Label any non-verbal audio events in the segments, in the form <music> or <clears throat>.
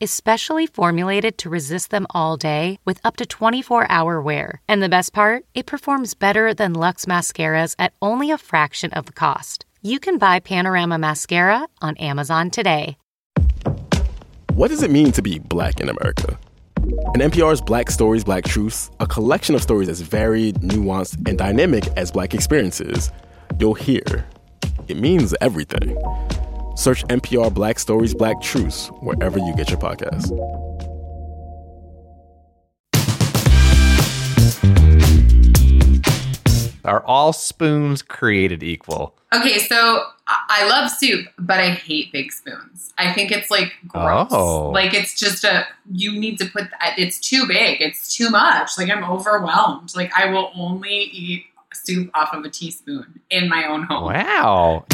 is specially formulated to resist them all day with up to 24 hour wear. And the best part, it performs better than Luxe mascaras at only a fraction of the cost. You can buy Panorama Mascara on Amazon today. What does it mean to be black in America? In NPR's Black Stories, Black Truths, a collection of stories as varied, nuanced, and dynamic as black experiences, you'll hear it means everything. Search NPR Black Stories, Black Truths wherever you get your podcasts. Are all spoons created equal? Okay, so I I love soup, but I hate big spoons. I think it's like gross. Oh. Like it's just a you need to put that. It's too big. It's too much. Like I'm overwhelmed. Like I will only eat soup off of a teaspoon in my own home. Wow.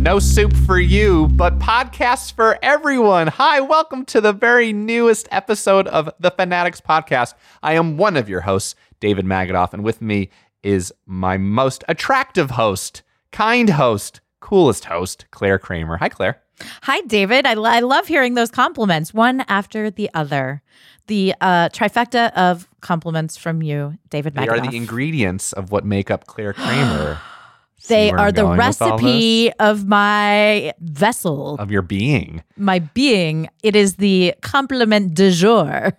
No soup for you, but podcasts for everyone. Hi, welcome to the very newest episode of the Fanatics Podcast. I am one of your hosts, David Magadoff, and with me is my most attractive host, kind host, coolest host, Claire Kramer. Hi, Claire. Hi, David. I, lo- I love hearing those compliments, one after the other. The uh, trifecta of compliments from you, David They are the ingredients of what make up Claire <gasps> Kramer. They where I'm are the going with all recipe of my vessel, of your being. my being. It is the compliment du jour.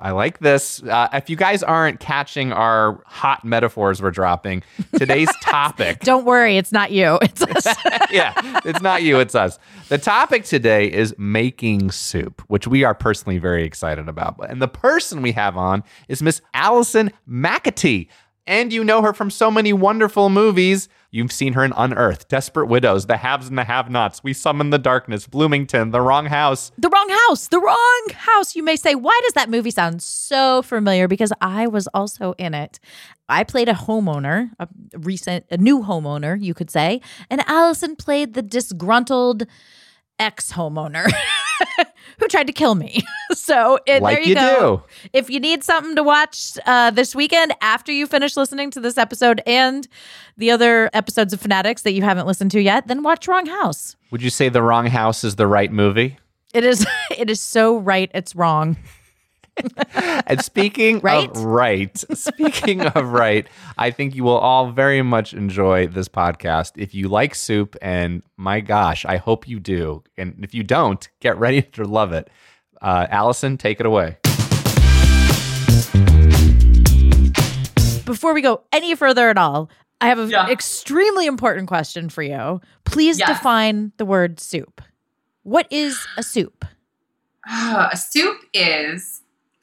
I like this. Uh, if you guys aren't catching our hot metaphors we're dropping, today's <laughs> topic. Don't worry, it's not you. It's <laughs> us. yeah, it's not you, it's us. The topic today is making soup, which we are personally very excited about. And the person we have on is Miss Allison McAtee. And you know her from so many wonderful movies. You've seen her in Unearthed, Desperate Widows, The Haves and the Have Nots, We Summon the Darkness, Bloomington, The Wrong House. the wrong house. The wrong house. You may say, why does that movie sound so familiar? Because I was also in it. I played a homeowner, a recent, a new homeowner, you could say, and Allison played the disgruntled ex homeowner <laughs> who tried to kill me. <laughs> so it, Like there you, you go. If you need something to watch uh, this weekend after you finish listening to this episode and the other episodes of Fanatics that you haven't listened to yet, then watch Wrong House. Would you say The Wrong House is the right movie? It is <laughs> it is so right it's wrong. And speaking Right? of right, speaking of right, I think you will all very much enjoy this podcast if you like soup. And my gosh, I hope you do. And if you don't, get ready to love it. Uh, Allison, take it away. Before we go any further at all, I have an Yeah. extremely important question for you. Please Yes. define the word soup. What is a soup? Ah, <sighs> a soup is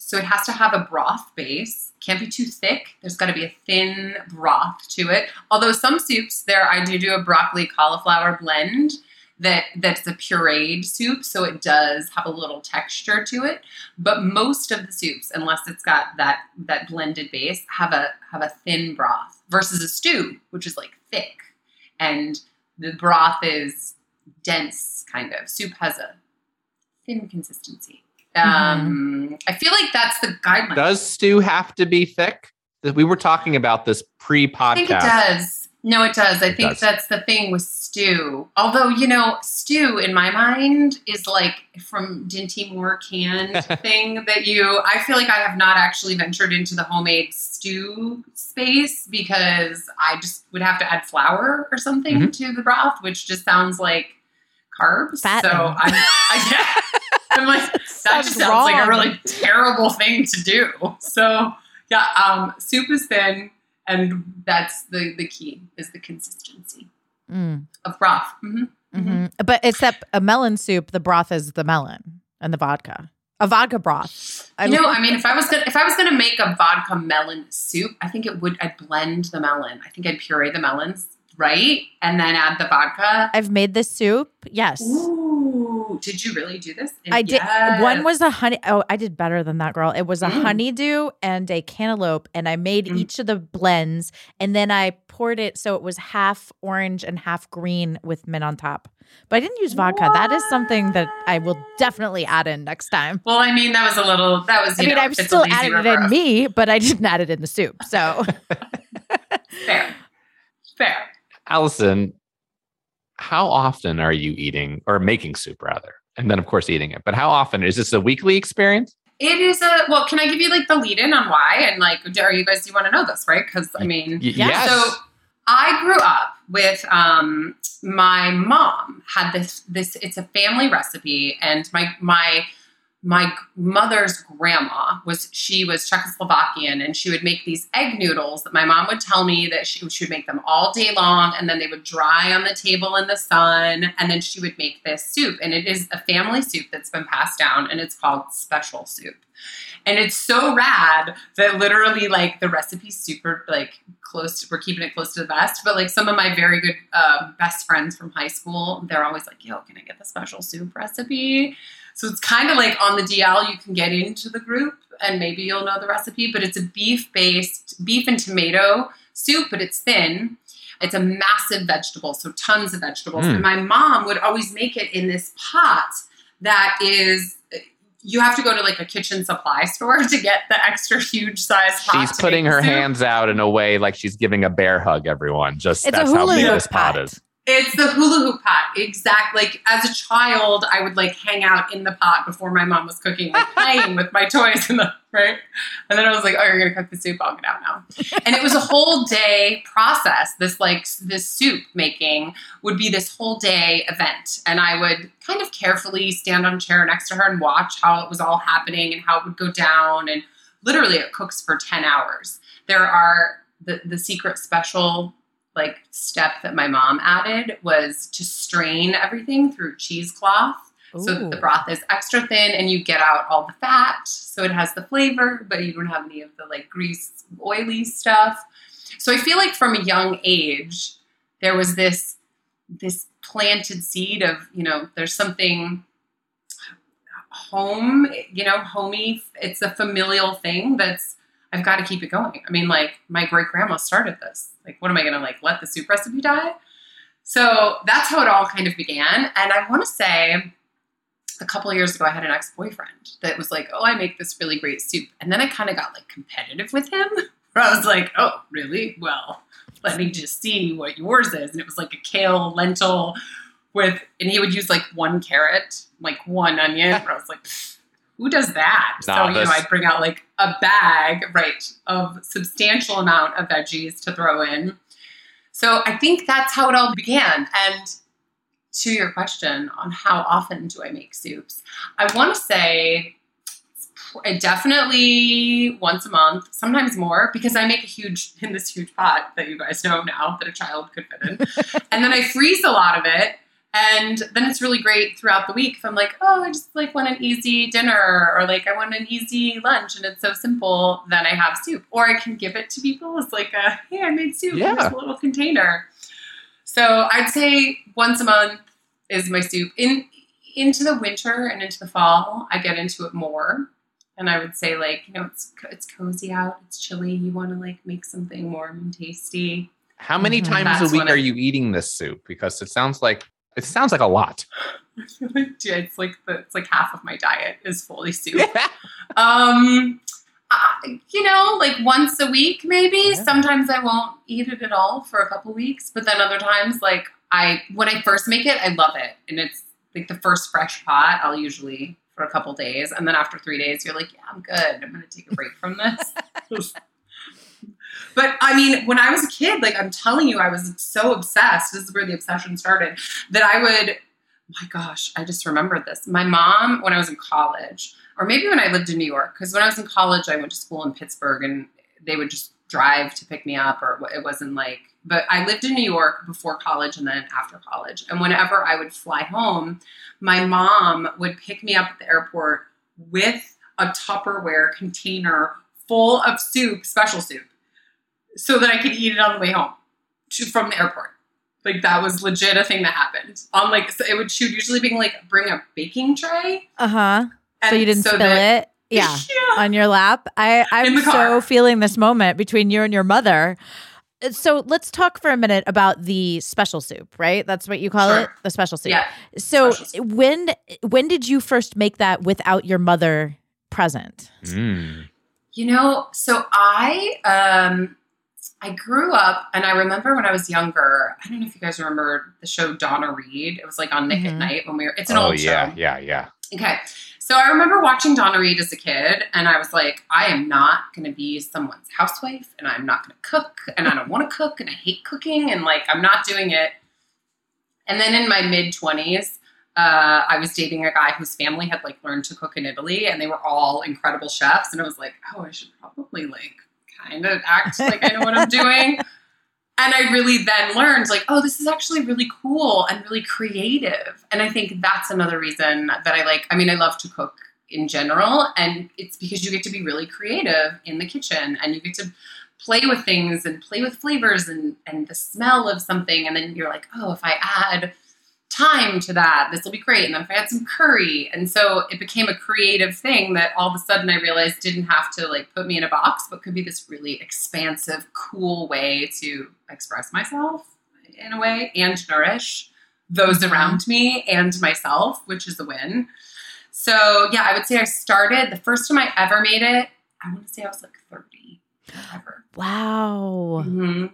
so it has to have a broth base. Can't be too thick. There's got to be a thin broth to it. Although some soups, there I do do a broccoli cauliflower blend that that's a pureed soup, so it does have a little texture to it. But most of the soups, unless it's got that that blended base, have a have a thin broth versus a stew, which is like thick, and the broth is dense, kind of. Soup has a thin consistency. Um, I feel like that's the guideline. Does stew have to be thick? We were talking about this pre I think it podcast. does. No, it does. I It think does. that's the thing with stew. Although, you know, stew in my mind is like from Dinty Moore canned <laughs> thing that you I feel like I have not actually ventured into the homemade stew space because I just would have to add flour or something Mm-hmm. to the broth, which just sounds like carbs. Fattening. So I'm I, yeah. <laughs> I'm like <laughs> that Sounds just sounds like a really terrible thing to do. So yeah, um, soup is thin, and that's the the key is the consistency Mm, of broth. hmm mhm. But except a melon soup, the broth is the melon and the vodka. A vodka broth. I you know, I mean, if I was gonna if I was gonna make a vodka melon soup, I think it would. I'd blend the melon. I think I'd puree the melons, right, and then add the vodka. I've made this soup. Yes. Ooh, did you really do this? I did. Yes. One was a honey. Oh, I did better than that, girl. It was a Mm. honeydew and a cantaloupe, and I made Mm. each of the blends, and then I poured it so it was half orange and half green with mint on top. But I didn't use vodka. That is something that I will definitely add in next time. Well, I mean, that was a little. That was. I mean, know, I've still lazy added it in reverse. me, but I didn't add it in the soup. So <laughs> Fair, fair. Allison, how often are you eating or making soup rather? And then of course eating it. But how often is this a weekly experience? It is a well. Can I give you like the lead in on why and like, are you guys? Do you want to know this, right? Because I mean, Y- Yeah. Yes. So I grew up with um, my mom had this this it's a family recipe and my my my mother's grandma was she was Czechoslovakian and she would make these egg noodles that my mom would tell me that she, she would make them all day long and then they would dry on the table in the sun and then she would make this soup. And it is a family soup that's been passed down and it's called special soup. And it's so rad that literally like the recipe's super like close to, we're keeping it close to the best but like some of my very good uh, best friends from high school they're always like yo can i get the special soup recipe so it's kind of like on the dl you can get into the group and maybe you'll know the recipe but it's a beef based beef and tomato soup but it's thin it's a massive vegetable so tons of vegetables Mm. and my mom would always make it in this pot that is you have to go to like a kitchen supply store <laughs> to get the extra huge size pot. She's putting her soup. hands out in a way like she's giving a bear hug, everyone. Just it's a that's how hula big this pot pot. is. It's the hula hoop pot. Exactly. Like as a child, I would like hang out in the pot before my mom was cooking, like <laughs> playing with my toys in the right. And then I was like, "Oh, you're gonna cook the soup? I'll get out now." And it was a whole day process. This like this soup making would be this whole day event, and I would kind of carefully stand on a chair next to her and watch how it was all happening and how it would go down. And literally, it cooks for ten hours. There are the the secret special like step that my mom added was to strain everything through cheesecloth. So that the broth is extra thin and you get out all the fat so it has the flavor but you don't have any of the like grease oily stuff. So i feel like from a young age there was this this planted seed of you know there's something home you know homey it's a familial thing that's I've got to keep it going. I mean, like my great grandma started this. Like, what am I going to like let the soup recipe die? So that's how it all kind of began. And I want to say a couple of years ago, I had an ex boyfriend that was like, oh, I make this really great soup. And then I kind of got like competitive with him, <laughs> where I was like, oh, really? Well, let me just see what yours is. And it was like a kale lentil with, and he would use like one carrot, like one onion. Where I was like, "Pfft, who does that? So, you know, I'd bring out like a bag, right, of substantial amount of veggies to throw in. So I think that's how it all began. And to your question on how often do I make soups, I want to say I definitely once a month, sometimes more, because I make a huge in this huge pot that you guys know now that a child could fit in, <laughs> and then I freeze a lot of it, and then it's really great throughout the week. If I'm like, oh, I just like want an easy dinner, or like I want an easy lunch, and it's so simple, then I have soup, or I can give it to people as like a hey, I made soup, Yeah. here's a little container. So I'd say once a month is my soup. In into the winter and into the fall, I get into it more. And I would say like, you know, it's it's cozy out, it's chilly, you want to like make something warm and tasty. How many Mhm. times That's a week are you eating this soup? Because it sounds like it sounds like a lot. I feel like yeah, it's like the, it's like half of my diet is fully soup. <laughs> Um, uh, you know, like once a week, maybe. Yeah. Sometimes I won't eat it at all for a couple weeks, but then other times, like I when I first make it, I love it, and it's like the first fresh pot. I'll usually for a couple days, and then after three days, you're like, yeah, I'm good. I'm gonna take a break from this. <laughs> But I mean, when I was a kid, like I'm telling you, I was so obsessed. This is where the obsession started. That I would, my gosh, I just remembered this. My mom, when I was in college, or maybe when I lived in New York, because when I was in college, I went to school in Pittsburgh, and they would just drive to pick me up, or it wasn't like. But I lived in New York before college and then after college, and whenever I would fly home, my mom would pick me up at the airport with a Tupperware container full of soup, special soup, so that I could eat it on the way home to, from the airport. Like that was legit a thing that happened. On like so it would she would usually bring like bring a baking tray. Uh huh. So you didn't spill that- it. <laughs> Yeah. yeah. on your lap. I I'm so feeling this moment between you and your mother. So let's talk for a minute about the special soup, right? That's what you call Sure. it, the special soup. Yeah. So special soup. when when did you first make that without your mother present? Mm. You know, so I um I grew up and I remember when I was younger, I don't know if you guys remember the show Donna Reed. It was like on Nick Mhm. at Night when we were it's an Oh old yeah, show. Yeah, yeah, yeah. Okay. So I remember watching Donna Reed as a kid, and I was like, I am not going to be someone's housewife, and I'm not going to cook, and I don't want to cook, and I hate cooking, and like, I'm not doing it. And then in my mid 20s, uh, I was dating a guy whose family had like learned to cook in Italy, and they were all incredible chefs. And I was like, oh, I should probably like kind of act like I know what I'm doing. <laughs> And I really then learned, like, oh, this is actually really cool and really creative. And I think that's another reason that I like, I mean, I love to cook in general. And it's because you get to be really creative in the kitchen and you get to play with things and play with flavors and, and the smell of something. And then you're like, oh, if I add thyme to that, this will be great. And then if I had some curry. And so it became a creative thing that all of a sudden I realized didn't have to like put me in a box, but could be this really expansive, cool way to express myself in a way and nourish those around me and myself, which is a win. So yeah, I would say I started the first time I ever made it, I want to say I was like 30. Ever. Wow. hmm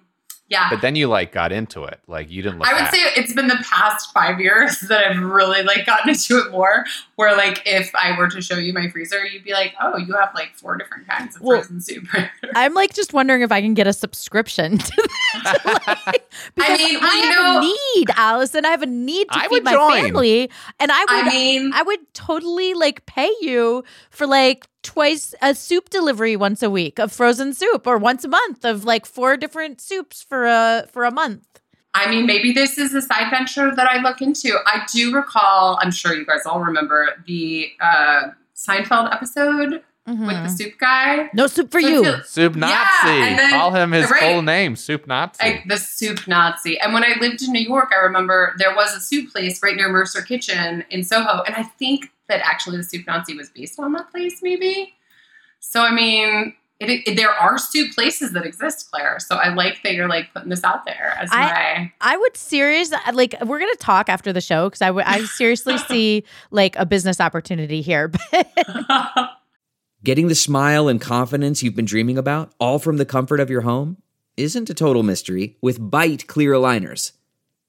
Yeah. But then you like got into it. Like you didn't look I would back. say it's been the past five years that I've really like gotten <laughs> into it more. Where like if I were to show you my freezer, you'd be like, "Oh, you have like four different kinds of Well, frozen soup." <laughs> I'm like just wondering if I can get a subscription <laughs> to that. Like, because mean, well, I have know- a need, Allison. I have a need to I feed would my join. family, and I would I mean, I would totally like pay you for like twice a soup delivery once a week of frozen soup or once a month of like four different soups for a for a month. I mean, maybe this is a side venture that I look into. I do recall. I'm sure you guys all remember the uh, Seinfeld episode with the Mhm. soup guy. No soup for So you. feel- Soup Nazi. and then- Call him his right. full name, Soup Nazi. like the soup Nazi. And when I lived in New York, I remember there was a soup place right near Mercer Kitchen in Soho, and I think that actually the soup Nazi was based on that place, maybe. So I mean, it, it- there are soup places that exist, Claire. So I like that you're like putting this out there as I- I would seriously like we're gonna talk after the show because I would I seriously <laughs> see like a business opportunity here. <laughs> Getting the smile and confidence you've been dreaming about, all from the comfort of your home, isn't a total mystery with Byte clear aligners.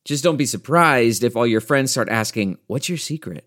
Just don't be surprised if all your friends start asking, What's your secret?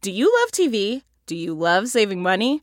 Do you love TV? Do you love saving money?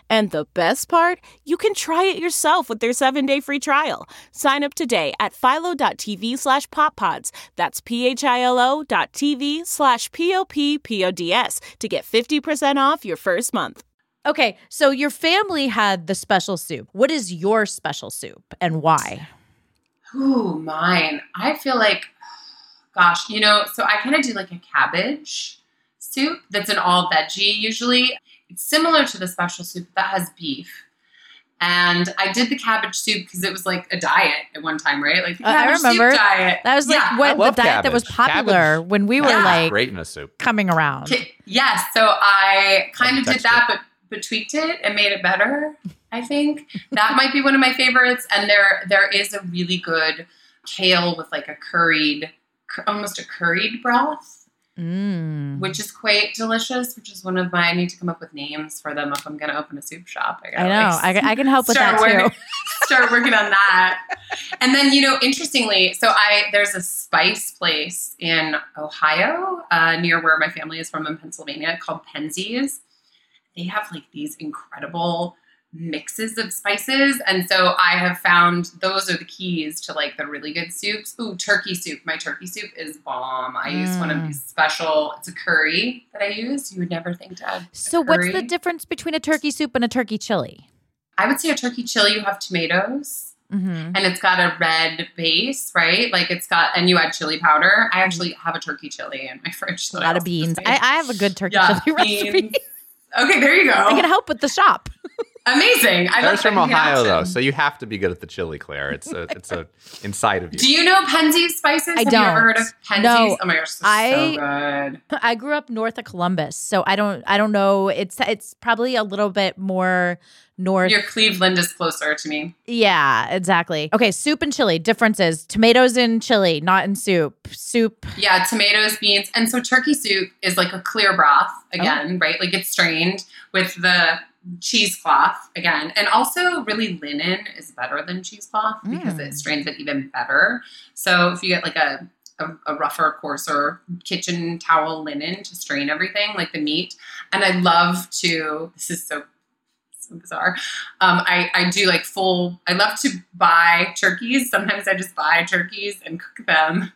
And the best part? You can try it yourself with their 7-day free trial. Sign up today at philo.tv slash poppods. That's p-h-i-l-o dot tv slash p-o-p-p-o-d-s to get 50% off your first month. okay, so your family had the special soup. What is your special soup and why? Ooh, mine. I feel like, gosh, you know, so I kind of do like a cabbage soup that's an all veggie usually. It's similar to the special soup that has beef. And I did the cabbage soup because it was like a diet at one time, right? Like the Uh, I remember. soup diet. That was like Yeah. what the love diet that was cabbage. popular when we were Yeah. like Great in a soup. coming around. Ki- Yes, so I kind Love of the did that, but but tweaked it and made it better. I think that might be one of my favorites. And there there is a really good kale with like a curried, almost a curried broth Mm. which is quite delicious. Which is one of my. I need to come up with names for them if I'm going to open a soup shop. I gotta, know. like, I, I can help with that working, too. start working on that. And then you know, interestingly, so I there's a spice place in Ohio uh, near where my family is from in Pennsylvania called Penzeys. They have like these incredible mixes of spices and so i have found those are the keys to like the really good soups ooh turkey soup my turkey soup is bomb i use one of Mm. these special it's a curry that i use you would never think to add So, what's the difference between a turkey soup and a turkey chili? i would say a turkey chili you have tomatoes Mm-hmm. and it's got a red base, right? Like it's got, and you add chili powder. I actually have a turkey chili in my <laughs> fridge. A lot of beans. I. I have a good turkey Yeah, chili <laughs> recipe. okay, there you go. I can help with the shop. <laughs> Amazing. I love There's from that you Ohio though, so you have to be good at the chili, Claire. It's a, it's a <laughs> inside of you. Do you know Penzeys spices? I have you ever don't. heard of Penzeys? No. Oh my gosh, they're I- so good. <clears throat> I grew up north of Columbus, so I don't I don't know. It's it's probably a little bit more north. Your Cleveland is closer to me. yeah, exactly. Okay, soup and chili differences: tomatoes in chili, not in soup. Soup. Yeah, tomatoes, beans, and so turkey soup is like a clear broth oh. again, right? Like it's strained with the cheesecloth again, and also really linen is better than cheesecloth because Mm. it strains it even better. So if you get like a a, a rougher, coarser kitchen towel linen to strain everything, like the meat, and I love to. This is so so bizarre. Um, I, I do like full, I love to buy turkeys. Sometimes I just buy turkeys and cook them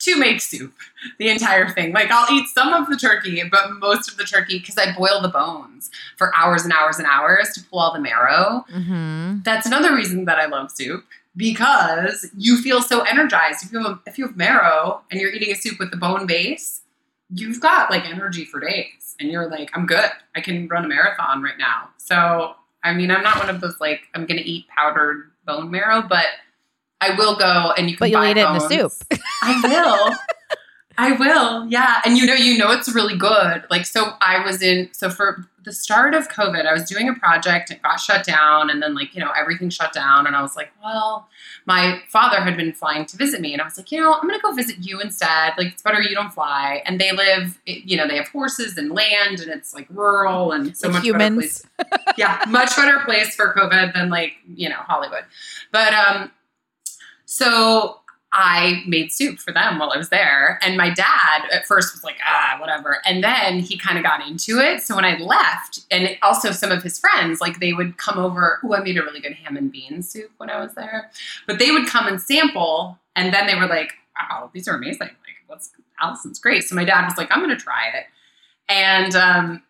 to make soup, the entire thing. Like I'll eat some of the turkey, but most of the turkey because I boil the bones for hours and hours and hours to pull all the marrow. Mm-hmm. That's another reason that I love soup because you feel so energized. If you have, if you have marrow and you're eating a soup with the bone base, you've got like energy for days and you're like, I'm good. I can run a marathon right now. So, I mean, I'm not one of those like, I'm going to eat powdered bone marrow, but I will go and you can But you'll buy eat it in the soup. I will. <laughs> I will. Yeah. And you know, you know it's really good. Like so I was in so for the start of COVID, I was doing a project, it got shut down, and then like, you know, everything shut down. And I was like, well, my father had been flying to visit me, and I was like, you know, I'm gonna go visit you instead. Like it's better you don't fly. And they live, you know, they have horses and land, and it's like rural and so Like much humans. better place. yeah, much better place for COVID than like, you know, Hollywood. But um so I made soup for them while I was there. And my dad at first was like, ah, whatever. And then he kind of got into it. So when I left, and also some of his friends, like they would come over. Oh, I made a really good ham and bean soup when I was there. But they would come and sample. And then they were like, wow, these are amazing. Like, what's Allison's great. So my dad was like, I'm going to try it. And um,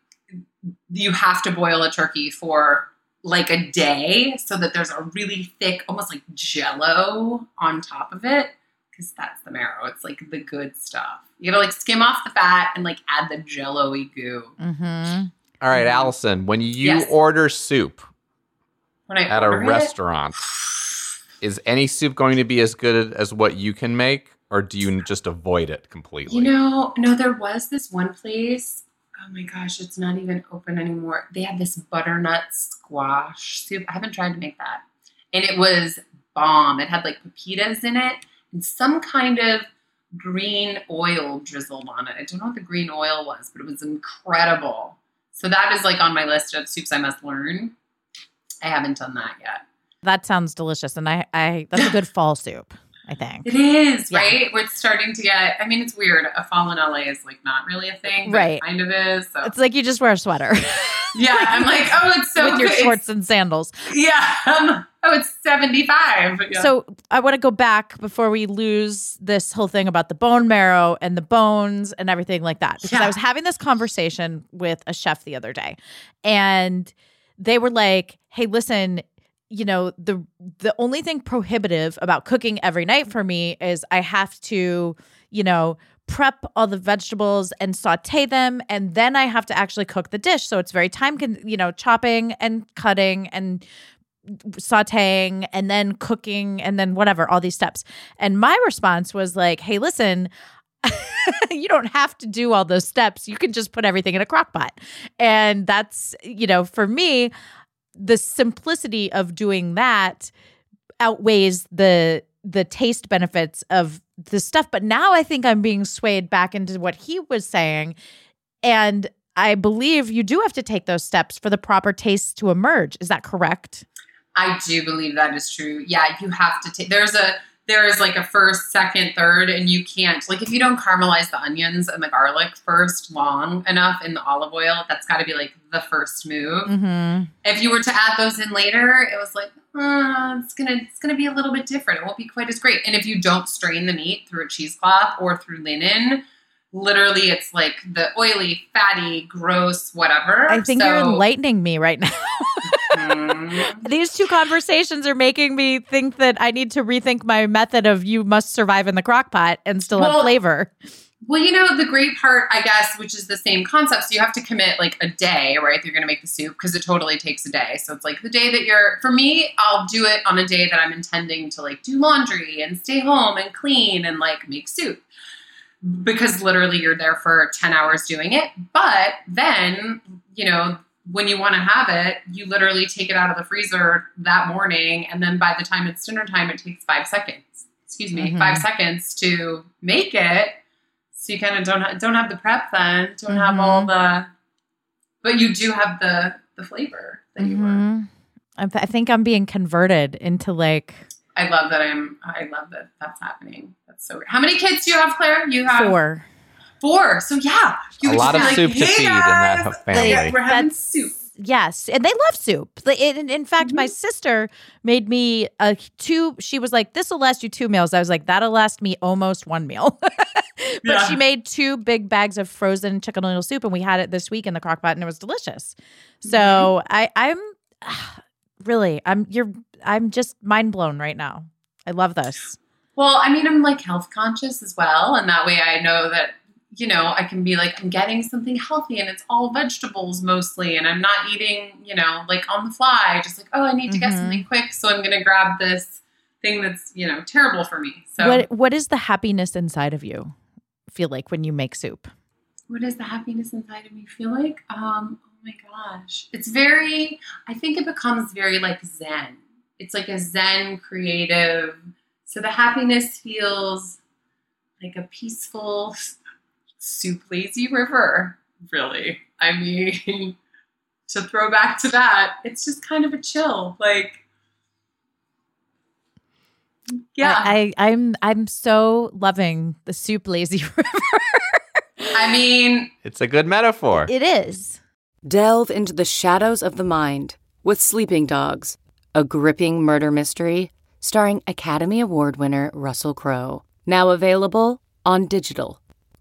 you have to boil a turkey for like a day so that there's a really thick, almost like jello on top of it. Because that's the marrow. It's like the good stuff. You gotta like skim off the fat and like add the jello-y goo. Mm-hmm. All right, Mhm. Allison, when you Yes. order soup When I at a order it- restaurant, is any soup going to be as good as what you can make, or do you just avoid it completely? You know, no, there was this one place. Oh my gosh, it's not even open anymore. They had this butternut squash soup. I haven't tried to make that. And it was bomb. It had like pepitas in it and some kind of green oil drizzled on it. I don't know what the green oil was, but it was incredible. So that is like on my list of soups I must learn. I haven't done that yet. That sounds delicious, and I, I that's a good <laughs> fall soup. I think. It is, Yeah. right? We're starting to get, I mean, it's weird. A fall in LA is like not really a thing, Right. it kind of is. So. It's like you just wear a sweater <laughs> yeah, I'm like, <laughs> oh, it's so with your good. It's- shorts and sandals. Yeah. <laughs> Um, oh, it's 75. Yeah. So I want to go back before we lose this whole thing about the bone marrow and the bones and everything like that. Because Yeah. I was having this conversation with a chef the other day, and they were like, "Hey, listen." You know the the only thing prohibitive about cooking every night for me is I have to, you know, prep all the vegetables and saute them and then I have to actually cook the dish. So it's very time con- you know, chopping and cutting and sauteing and then cooking and then whatever, all these steps. And my response was like, hey, listen, <laughs> you don't have to do all those steps. You can just put everything in a crock pot. And that's, you know, for me, the simplicity of doing that outweighs the the taste benefits of the stuff. But now I think I'm being swayed back into what he was saying. And I believe you do have to take those steps for the proper taste to emerge. Is that correct? I do believe that is true. Yeah, you have to take. There's a there is like a first, second, third, and you can't like if you don't caramelize the onions and the garlic first long enough in the olive oil. That's got to be like the first move. Mm-hmm. If you were to add those in later, it was like uh, it's gonna it's gonna be a little bit different. It won't be quite as great. And if you don't strain the meat through a cheesecloth or through linen. Literally, it's like the oily, fatty, gross, whatever. I think So- you're enlightening me right now. <laughs> <laughs> These two conversations are making me think that I need to rethink my method of you must survive in the crock pot and still have flavor. Well, you know, the great part, I guess, which is the same concept. So you have to commit like a day, right? You're going to make the soup, because it totally takes a day. So it's like the day that you're, for me, I'll do it on a day that I'm intending to like do laundry and stay home and clean and like make soup. Because literally you're there for 10 hours doing it. But then, you know, when you want to have it, you literally take it out of the freezer that morning. And then by the time it's dinner time, it takes five seconds. Excuse me, Mhm. five seconds to make it. So you kind of don't ha- don't have the prep then, don't have all the, but you do have the the flavor that you were. Mhm. I th- I think I'm being converted into like I love that I'm. I love that that's happening. That's so. How many kids do you have, Claire? You have four. Four. So yeah, you a lot of just be soup like, to "Hey, feed in that guys, <laughs> family. yeah, we're having That's- soup. Yes, and they love soup. In, in fact, my mm-hmm. sister made me a two. She was like, "This will last you two meals." I was like, "That'll last me almost one meal." <laughs> but Yeah. she made two big bags of frozen chicken noodle soup, and we had it this week in the crock pot, and it was delicious. So mm-hmm. I, I'm <sighs> really, I'm you're, I'm just mind blown right now. I love this. Well, I mean, I'm like health conscious as well, and that way I know that you know I can be like I'm getting something healthy, and it's all vegetables mostly, and I'm not eating you know like on the fly, just like oh I need to get Mhm. something quick, so I'm gonna grab this thing that's you know terrible for me. So What what is the happiness inside of you feel like when you make soup? what does the happiness inside of me feel like? Um, oh my gosh. It's very, I think it becomes very like Zen. It's like a Zen creative. So the happiness feels like a peaceful soup lazy river, really. I mean, <laughs> to throw back to that, it's just kind of a chill. Like, yeah. I, I I'm I'm so loving the soup lazy <laughs> river. I mean, It's a good metaphor. it is. Delve into the shadows of the mind with Sleeping Dogs, a gripping murder mystery starring Academy Award winner Russell Crowe. Now available on digital.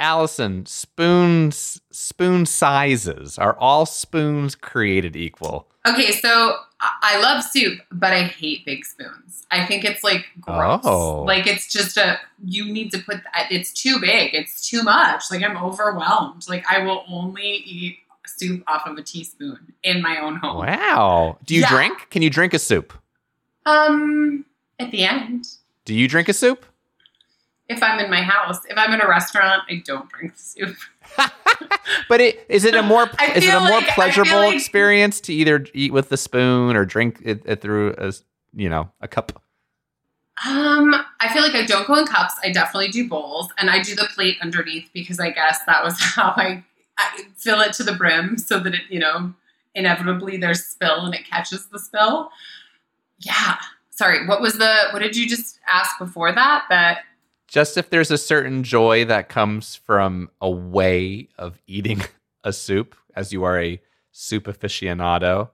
Allison, spoons, spoon sizes are all spoons created equal. Okay, so I love soup, but I hate big spoons. I think it's like gross. Oh. Like it's just a you need to put that. It's too big. It's too much. Like I'm overwhelmed. Like I will only eat soup off of a teaspoon in my own home. Wow. Do you Yeah. drink? Can you drink a soup? Um, at the end, Do you drink a soup? If I'm in my house, if I'm in a restaurant, I don't drink the soup. <laughs> But it, is it a more <laughs> is it a more like- pleasurable like- experience to either eat with the spoon or drink it, it through as you know a cup? Um, I feel like I don't go in cups. I definitely do bowls, and I do the plate underneath because I guess that was <laughs> how I, I fill it to the brim so that it, you know, inevitably there's spill and it catches the spill. Yeah. Sorry, what was the what did you just ask before that? That Just if there's a certain joy that comes from a way of eating <laughs> a soup, as you are a soup aficionado.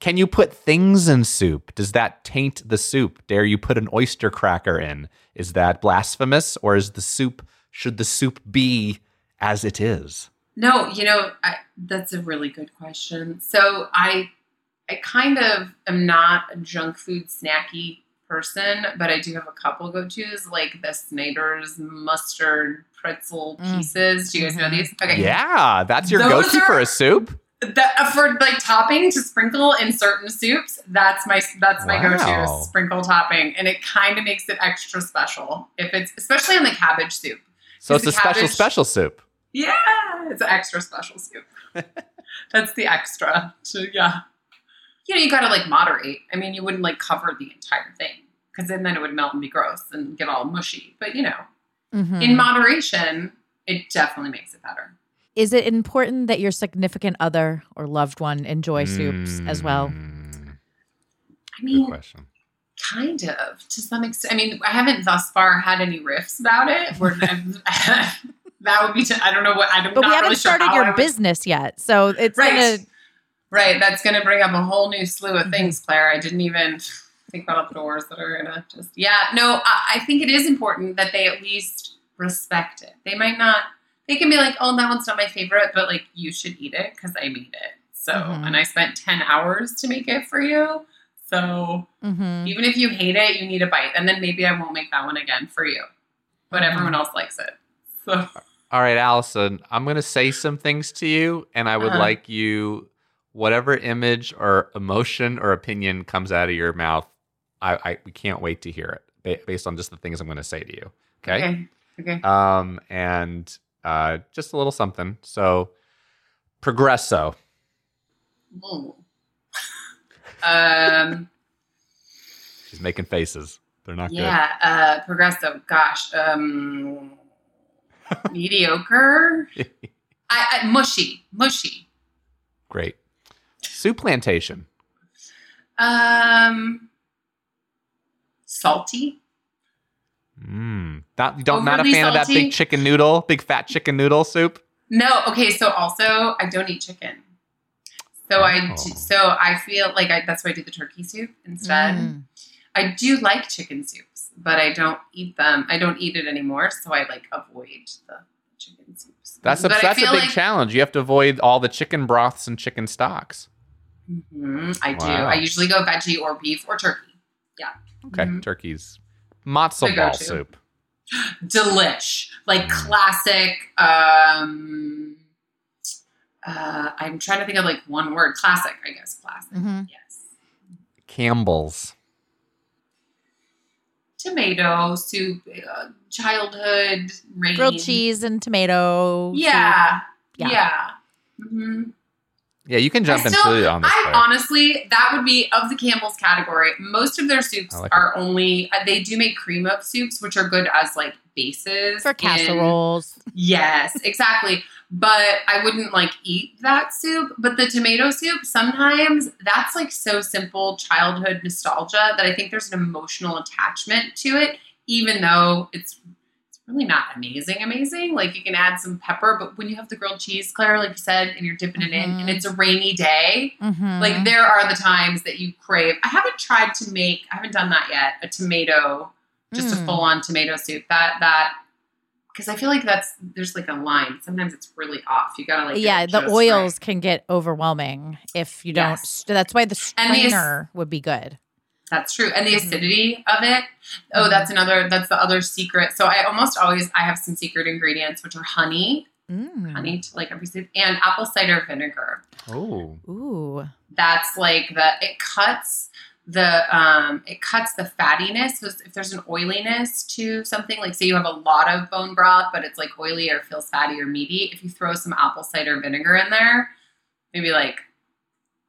Can you put things in soup? Does that taint the soup? Dare you put an oyster cracker in? Is that blasphemous? Or is the soup, should the soup be as it is? No, you know, I, that's a really good question. So I I kind of am not a junk food snacky person, but I do have a couple go-tos like the Snyder's mustard pretzel Mm. pieces. Do you guys know Mhm. these? Okay. Yeah, that's your go to for a soup? That, uh, for like topping to sprinkle in certain soups, that's my that's my Wow. go-to sprinkle topping, and it kind of makes it extra special if it's especially on the cabbage soup. So it's a the special, special soup. Yeah, it's an extra special soup. <laughs> That's the extra. So yeah, you know, you got to like moderate. I mean, you wouldn't like cover the entire thing because then then it would melt and be gross and get all mushy. But you know, Mhm. in moderation, it definitely makes it better. Is it important that your significant other or loved one enjoy soups as well? Mm, I Good mean, question. kind of to some extent. I mean, I haven't thus far had any riffs about it. Where <laughs> that would be. To, I don't know what. I don't. Know. But we haven't really started how I your would- business yet, so it's Right. gonna. Right, that's going to bring up a whole new slew Mm-hmm. of things, Claire. I didn't even think about the doors that are going to just. Yeah, no, I, I think it is important that they at least respect it. They might not, they can be like, oh, that one's not my favorite, but like, you should eat it because I made it. So, Mhm. and I spent 10 hours to make it for you. So, Mhm. even if you hate it, you need a bite. And then maybe I won't make that one again for you. But Mhm. everyone else likes it. So, All right, Allison, I'm going to say some things to you, and I would Uh-huh. like you, whatever image or emotion or opinion comes out of your mouth, I, I we can't wait to hear it based on just the things I'm going to say to you. Okay. okay. Okay. Um, and uh, just a little something. So, Progresso. Ooh. <laughs> um, She's making faces. They're not good. Yeah, uh, progressive. Gosh, um, <laughs> mediocre. <laughs> I, I mushy, mushy. Great. Soup Plantation. Um, salty. Mm. Not, you don't, not a Overly fan of that big chicken noodle, big fat chicken noodle soup? No, okay. So also, I don't eat chicken. So I, Oh. do, so I feel like I, that's why I do the turkey soup instead. Mm. I do like chicken soups, but I don't eat them. I don't eat it anymore, so I like avoid the chicken soups. That's a, But that's a big like- challenge. You have to avoid all the chicken broths and chicken stocks. Mhm, I do. I usually go veggie or beef or turkey. Yeah. Okay, Mhm. turkeys. Matzo The ball soup. <gasps> delish like Mm. classic um uh i'm trying to think of like one word classic i guess classic Mhm. yes Campbell's. tomato soup uh, childhood rain. Grilled cheese and tomato. soup. yeah Yeah. yeah, Mhm. Yeah, you can jump I still- into on this. I Claire. honestly, that would be of the Campbell's category. Most of their soups like are only uh, they do make cream of soups, which are good as like bases For in- casseroles. Yes, exactly. But I wouldn't like eat that soup. But the tomato soup, sometimes that's like so simple childhood nostalgia that I think there's an emotional attachment to it, even though it's it's really not amazing, amazing. Like you can add some pepper, but when you have the grilled cheese, Claire, like you said, and you're dipping it in, and it's a rainy day, Mhm. like there are the times that you crave. I haven't tried to make, I haven't done that yet, a tomato, just a Mm. full on tomato soup. That that because I feel like that's there's like a line. Sometimes it's really off. You gotta like yeah, the oils right. can get overwhelming if you don't. Yes. That's why the And the strainer would be good. That's true, and the Mhm. acidity of it. Oh, Mhm. that's another. That's the other secret. So I almost always I have some secret ingredients, which are honey, Mm. honey to like every soup, and apple cider vinegar. Oh, Ooh. that's like the it cuts the um it cuts the fattiness so if there's an oiliness to something like say you have a lot of bone broth but it's like oily or feels fatty or meaty if you throw some apple cider vinegar in there maybe like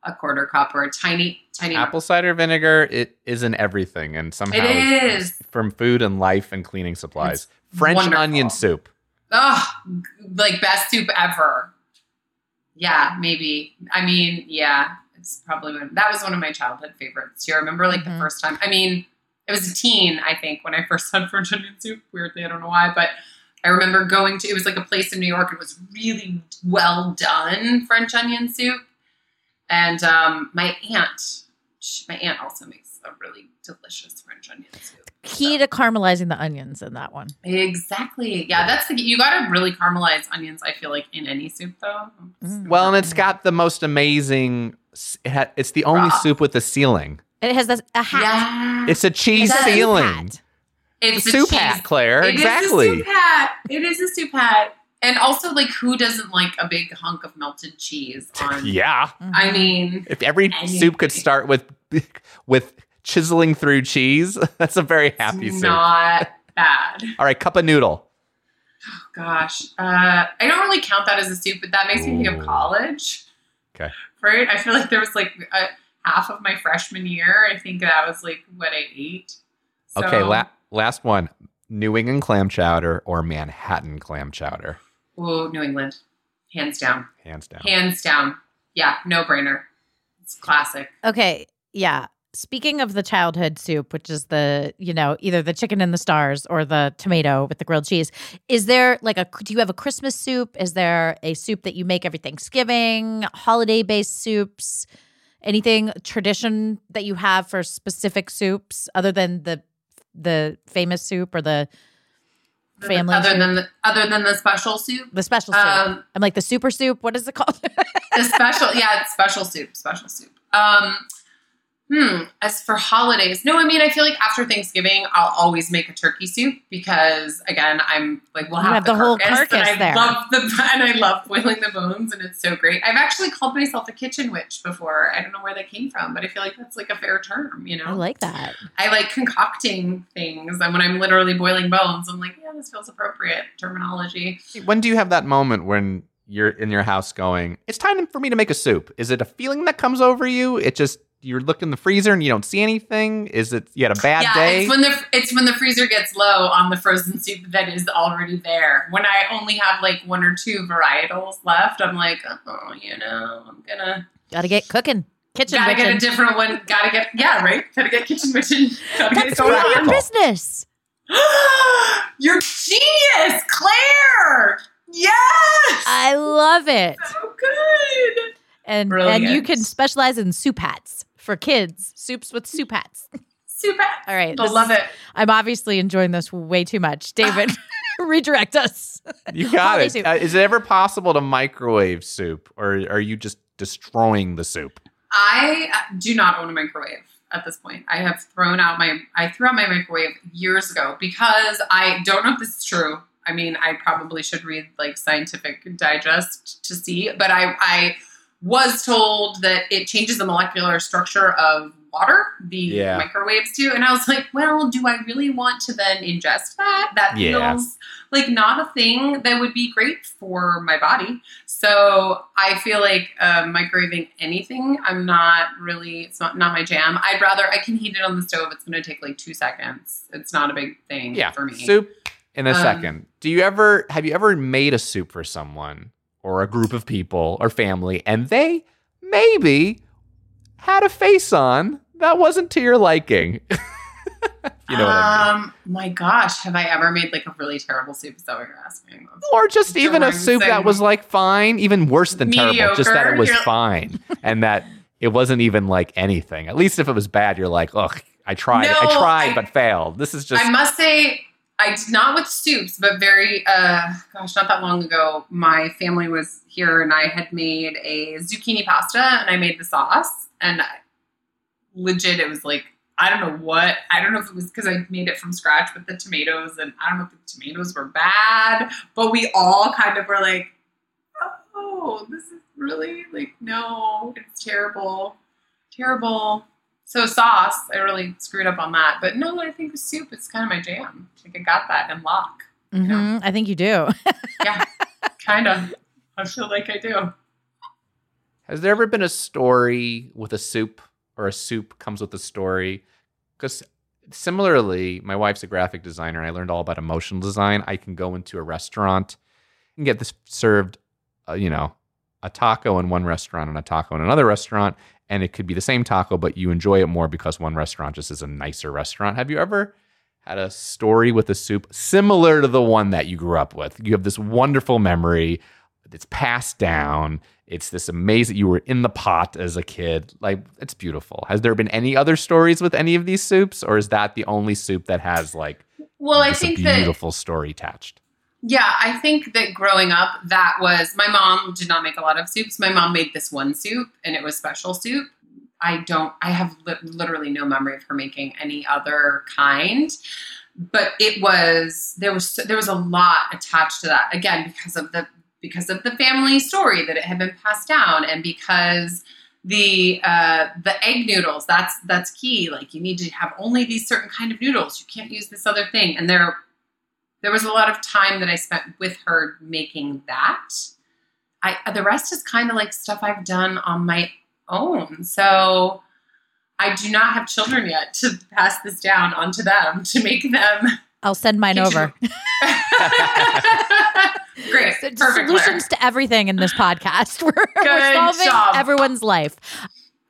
a quarter cup or a tiny tiny apple cider vinegar. It is in everything, and somehow it's- from food and life and cleaning supplies. French wonderful. onion soup. oh like best soup ever Yeah, maybe. I mean, yeah, it's probably one. That was one of my childhood favorites. Do you remember like the mm-hmm. first time? I mean, it was a teen, I think, when I first had French onion soup. Weirdly, I don't know why, but I remember going to. It was like a place in New York. It was really well done French onion soup, and um, my aunt, she, my aunt also makes a really delicious French onion soup. Key to caramelizing the onions in that one. Exactly. Yeah, that's the you got to really caramelize onions. I feel like in any soup though. Mm. Well, and it's got the most amazing. It ha, it's the only Broth. soup with a ceiling. And it has this, a hat. Yeah, It's a cheese It's a soup ceiling. hat. it's a a soup cheese- hat, Clare. It is exactly. a soup hat. It is a soup hat. And also, like, who doesn't like a big hunk of melted cheese <laughs> on? Yeah. I mean, If every Anything. soup could start with <laughs> with chiseling through cheese, <laughs> that's a very happy it's soup. not bad. All right, cup of noodle. Oh, gosh, uh, I don't really count that as a soup, but that makes me think of college. Okay. Right? I feel like there was like a, half of my freshman year. I think that was like what I ate. So, Okay, la- last one. New England clam chowder or Manhattan clam chowder? Ooh, New England, hands down, Hands down. hands down. Yeah, no brainer. It's classic. Okay, yeah. Speaking of the childhood soup, which is the, you know, either the chicken and the stars or the tomato with the grilled cheese, is there like a, do you have a Christmas soup? Is there a soup that you make every Thanksgiving, holiday based soups? Anything tradition that you have for specific soups other than the the famous soup or the family other soup? than the, other than the special soup. the special soup? Um, I'm like the super soup. What is it called? the special, yeah, it's special soup, special soup. Um, hmm. As for holidays, no, I mean, I feel like after Thanksgiving, I'll always make a turkey soup because, again, I'm like, we'll You have, have the whole carcass, carcass and I there. love the <laughs> and I love boiling the bones, and it's so great. I've actually called myself a kitchen witch before. I don't know where that came from, but I feel like that's like a fair term. You know, I like that. I like concocting things, and when I'm literally boiling bones, I'm like, yeah, this feels appropriate terminology. When do you have that moment when you're in your house going, it's time for me to make a soup? Is it a feeling that comes over you? It just, you look in the freezer and you don't see anything? Is it, you had a bad yeah, day? it's when the it's when the freezer gets low on the frozen soup that is already there. When I only have like one or two varietals left, I'm like, oh, you know, I'm gonna Got to get cooking. Kitchen gotta get a different one. Gotta get yeah, right. Gotta get kitchen witching. Gotta get That's going none of your business. <gasps> You're genius, Clare. Yes, I love it. so good. And and you can specialize in soup hats for kids. Soups with soup hats. <laughs> Super. All right. I love is- it. I'm obviously enjoying this way too much. <laughs> David, <laughs> redirect us. You got Holiday it. soup. Uh, is it ever possible to microwave soup or are you just destroying the soup? I uh, do not own a microwave at this point. I have thrown out my I threw out my microwave years ago because I don't know if this is true. I mean, I probably should read like scientific digest to see, but I I was told that it changes the molecular structure of water, the Yeah. microwaves do. And I was like, well, do I really want to then ingest that? That Yeah. feels like not a thing that would be great for my body. So I feel like uh, microwaving anything, I'm not really, it's not, not my jam. I'd rather, I can heat it on the stove. It's going to take like two seconds. It's not a big thing Yeah. for me. Soup in a Um, second. Do you ever have you ever made a soup for someone or a group of people or family and they maybe had a face on that wasn't to your liking? <laughs> you know what I mean? um, my gosh, have I ever made like a really terrible soup? Is that what you're asking? Or just even a soup that was like fine, even worse than terrible, just that it was fine and that it wasn't even like anything. At least if it was bad, you're like, ugh, I tried, I tried, I- but failed. This is just I must say, I did not with soups, but very, uh, gosh, not that long ago, my family was here and I had made a zucchini pasta and I made the sauce. And I, legit, it was like, I don't know what, I don't know if it was because I made it from scratch with the tomatoes and I don't know if the tomatoes were bad, but we all kind of were like, oh, this is really like, no, it's terrible, terrible. So sauce, I really screwed up on that. But no, I think with soup, it's kind of my jam. Like I got that in lock. Mhm, I think you do. <laughs> Yeah, kind of. I feel like I do. Has there ever been a story with a soup or a soup comes with a story? Because similarly, my wife's a graphic designer and I learned all about emotional design. I can go into a restaurant and get this served, uh, you know, a taco in one restaurant and a taco in another restaurant, and it could be the same taco, but you enjoy it more because one restaurant just is a nicer restaurant. Have you ever had a story with a soup similar to the one that you grew up with? You have this wonderful memory it's passed down. It's this amazing. You were in the pot as a kid. Like it's beautiful. Has there been any other stories with any of these soups, or is that the only soup that has like Well, I think that beautiful story attached? Yeah, I think that growing up, that was my mom did not make a lot of soups. My mom made this one soup, and it was special soup. I don't. I have li- literally no memory of her making any other kind. But it was there was there was a lot attached to that again because of the because of the family story that it had been passed down, and because the uh, the egg noodles that's that's key. Like you need to have only these certain kind of noodles. You can't use this other thing, and there there was a lot of time that I spent with her making that. I the rest is kind of like stuff I've done on my own. So I do not have children yet to <laughs> pass this down onto them to make them I'll send mine over. <laughs> great. So, Perfect. Solutions Clare. to everything in this podcast. <laughs> We're, we're solving job. everyone's life.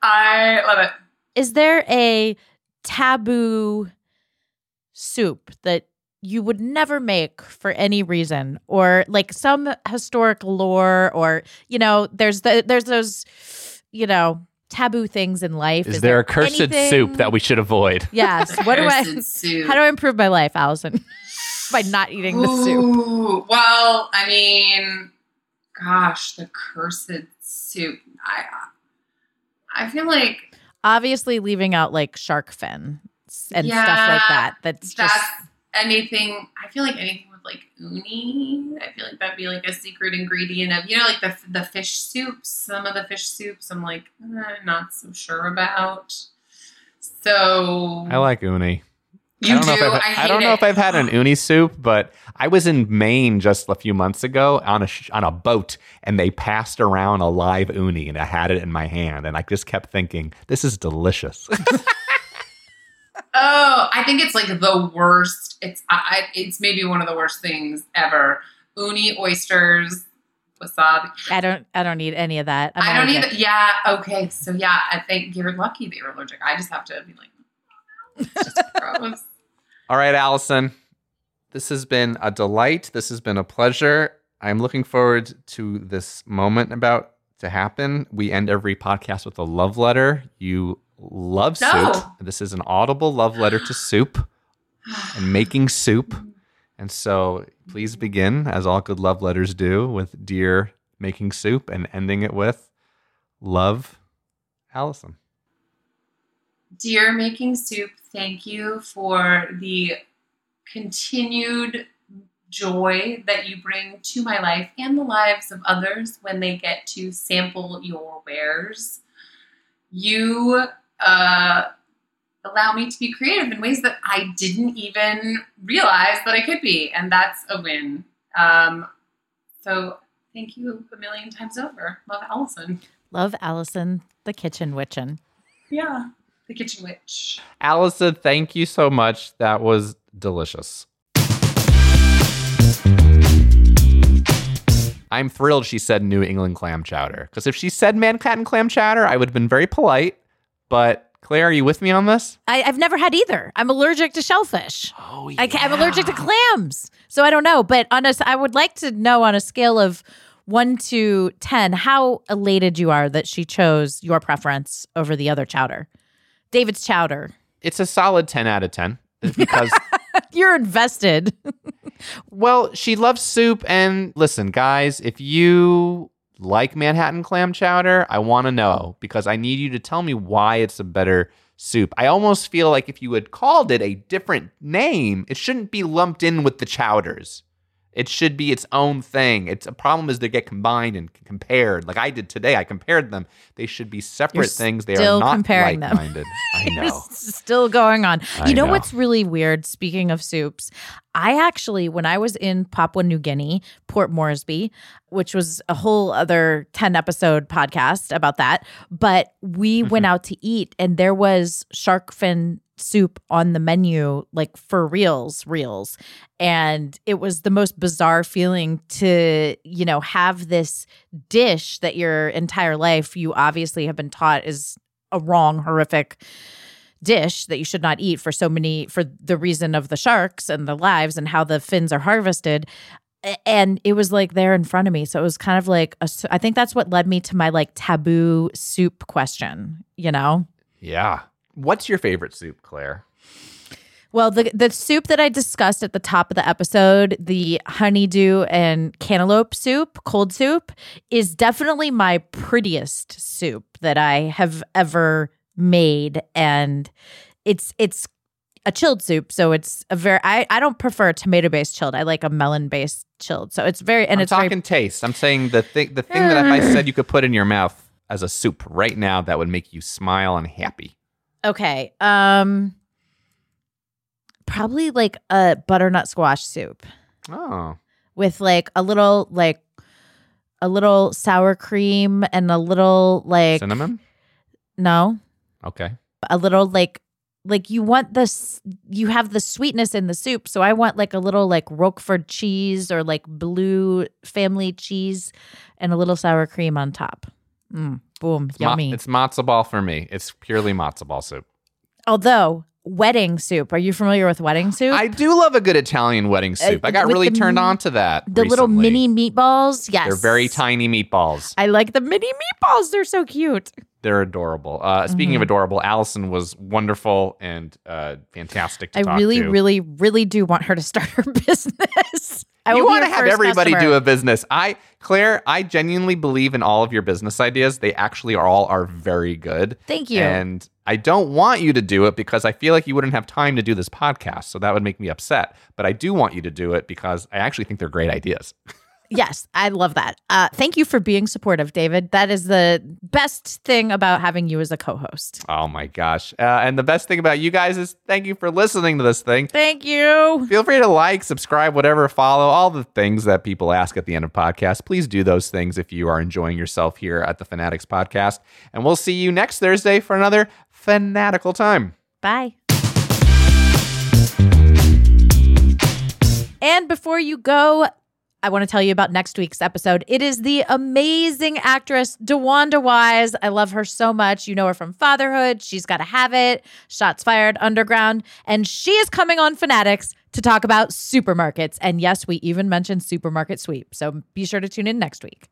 I love it. Is there a taboo soup that you would never make for any reason or like some historic lore or you know there's the there's those you know taboo things in life Is, there, a cursed anything- soup that we should avoid? yes what do i soup. how do i improve my life allison <laughs> by not eating the soup well, I mean, gosh, the cursed soup. I I feel like obviously leaving out like shark fin and stuff like that that's that's just anything. I feel like anything with like uni. I feel like that'd be like a secret ingredient of you know like the the fish soups. Some of the fish soups, I'm like eh, not so sure about. So I like uni. you I don't do. know if I've, I, I, don't know it. if I've had an uni soup, but I was in Maine just a few months ago on a sh- on a boat, and they passed around a live uni, and I had it in my hand, and I just kept thinking, "This is delicious." <laughs> Oh, I think it's like the worst. It's I, I it's maybe one of the worst things ever. Uni oysters, wasabi. i don't i don't need any of that I'm I don't allergic. either. Yeah. Okay. So yeah, I think you're lucky that you're allergic. I just have to be like, it's just <laughs> gross. All right, Allison. This has been a delight. This has been a pleasure. I'm looking forward to this moment about to happen. We end every podcast with a love letter. You love soup. No. This is an audible love letter to soup and <sighs> making soup. And so please begin, as all good love letters do, with dear making soup and ending it with love, Allison. Dear Making Soup, thank you for the continued joy that you bring to my life and the lives of others when they get to sample your wares. You uh, allow me to be creative in ways that I didn't even realize that I could be, and that's a win. Um, so thank you a million times over. Love Allison. love allison the kitchen witchin Yeah, the kitchen witch. Allison, thank you so much. That was delicious. I'm thrilled she said New England clam chowder. Because if she said Manhattan clam chowder, I would have been very polite. But Clare, are you with me on this? I, I've never had either. I'm allergic to shellfish. Oh, I ca- I'm allergic to clams, so I don't know. But on a, I would like to know on a scale of one to ten how elated you are that she chose your preference over the other chowder, David's chowder. It's a solid 10 out of 10. Because, <laughs> You're invested. <laughs> well, she loves soup. And listen, guys, if you like Manhattan clam chowder, I want to know oh. because I need you to tell me why it's a better soup. I almost feel like if you had called it a different name, it shouldn't be lumped in with the chowders. It should be its own thing. It's a problem is they get combined and compared. Like I did today, I compared them. They should be separate You're things. They are not comparing them. like-minded. <laughs> I know. Still going on. I you know, know. what's really weird? Speaking of soups, I actually, when I was in Papua New Guinea, Port Moresby, which was a whole other 10 episode podcast about that, but we Mm-hmm. went out to eat and there was shark fin soup on the menu, like for reals, reals. And it was the most bizarre feeling to, you know, have this dish that your entire life you obviously have been taught is a wrong, horrific dish that you should not eat for so many for the reason of the sharks and the lives and how the fins are harvested and it was like there in front of me so it was kind of like a i think that's what led me to my like taboo soup question you know Yeah. What's your favorite soup, Clare? well the the soup that i discussed at the top of the episode the honeydew and cantaloupe soup cold soup is definitely my prettiest soup that i have ever made and it's it's a chilled soup so it's a very i, I don't prefer a tomato based chilled i like a melon based chilled so it's very and I'm it's talking very taste. I'm saying the thing the thing that if I mm. said you could put in your mouth as a soup right now that would make you smile and happy. Okay um probably like a butternut squash soup Oh. with like a little like a little sour cream and a little like Cinnamon? no Okay. a little like like you want this you have the sweetness in the soup so i want like a little like roquefort cheese or like blue family cheese and a little sour cream on top mm, boom It's, ma- yummy it's matzo ball for me. It's purely matzo ball soup. although wedding soup are you familiar with wedding soup I do love a good Italian wedding soup. I got Uh, really the turned on to that. the little mini meatballs yes They're very tiny meatballs. i like the mini meatballs they're so cute They're adorable. Uh, speaking of Mhm. adorable, Allison was wonderful and uh, fantastic to I talk really, to. really, really do want her to start her <laughs> business. I you want to have everybody do a business. I, Clare, I genuinely believe in all of your business ideas. They actually are all are very good. Thank you. And I don't want you to do it because I feel like you wouldn't have time to do this podcast. So that would make me upset. But I do want you to do it because I actually think they're great ideas. <laughs> Yes, I love that. Uh, thank you for being supportive, David. That is the best thing about having you as a co-host. Oh my gosh. Uh, and the best thing about you guys is thank you for listening to this thing. Thank you. Feel free to like, subscribe, whatever, follow all the things that people ask at the end of podcasts. Please do those things if you are enjoying yourself here at the Fanaddicts Podcast. And we'll see you next Thursday for another fanatical time. Bye. And before you go, I want to tell you about next week's episode. It is the amazing actress DeWanda Wise. I love her so much. You know her from Fatherhood. She's got to have it. Shots fired, Underground, and she is coming on Fanaddicts to talk about supermarkets. And yes, we even mentioned supermarket sweep. So be sure to tune in next week.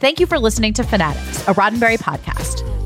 Thank you for listening to Fanaddicts, a Roddenberry podcast.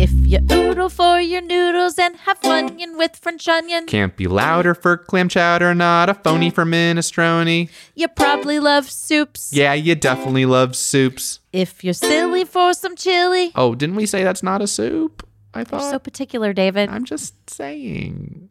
If you oodle for your noodles and have onion with French onion, Can't be louder for clam chowder, not a phony for minestrone. you probably love soups. Yeah, you definitely love soups. If you're silly for some chili, Oh, didn't we say that's not a soup? I thought. you're so particular, David. I'm just saying.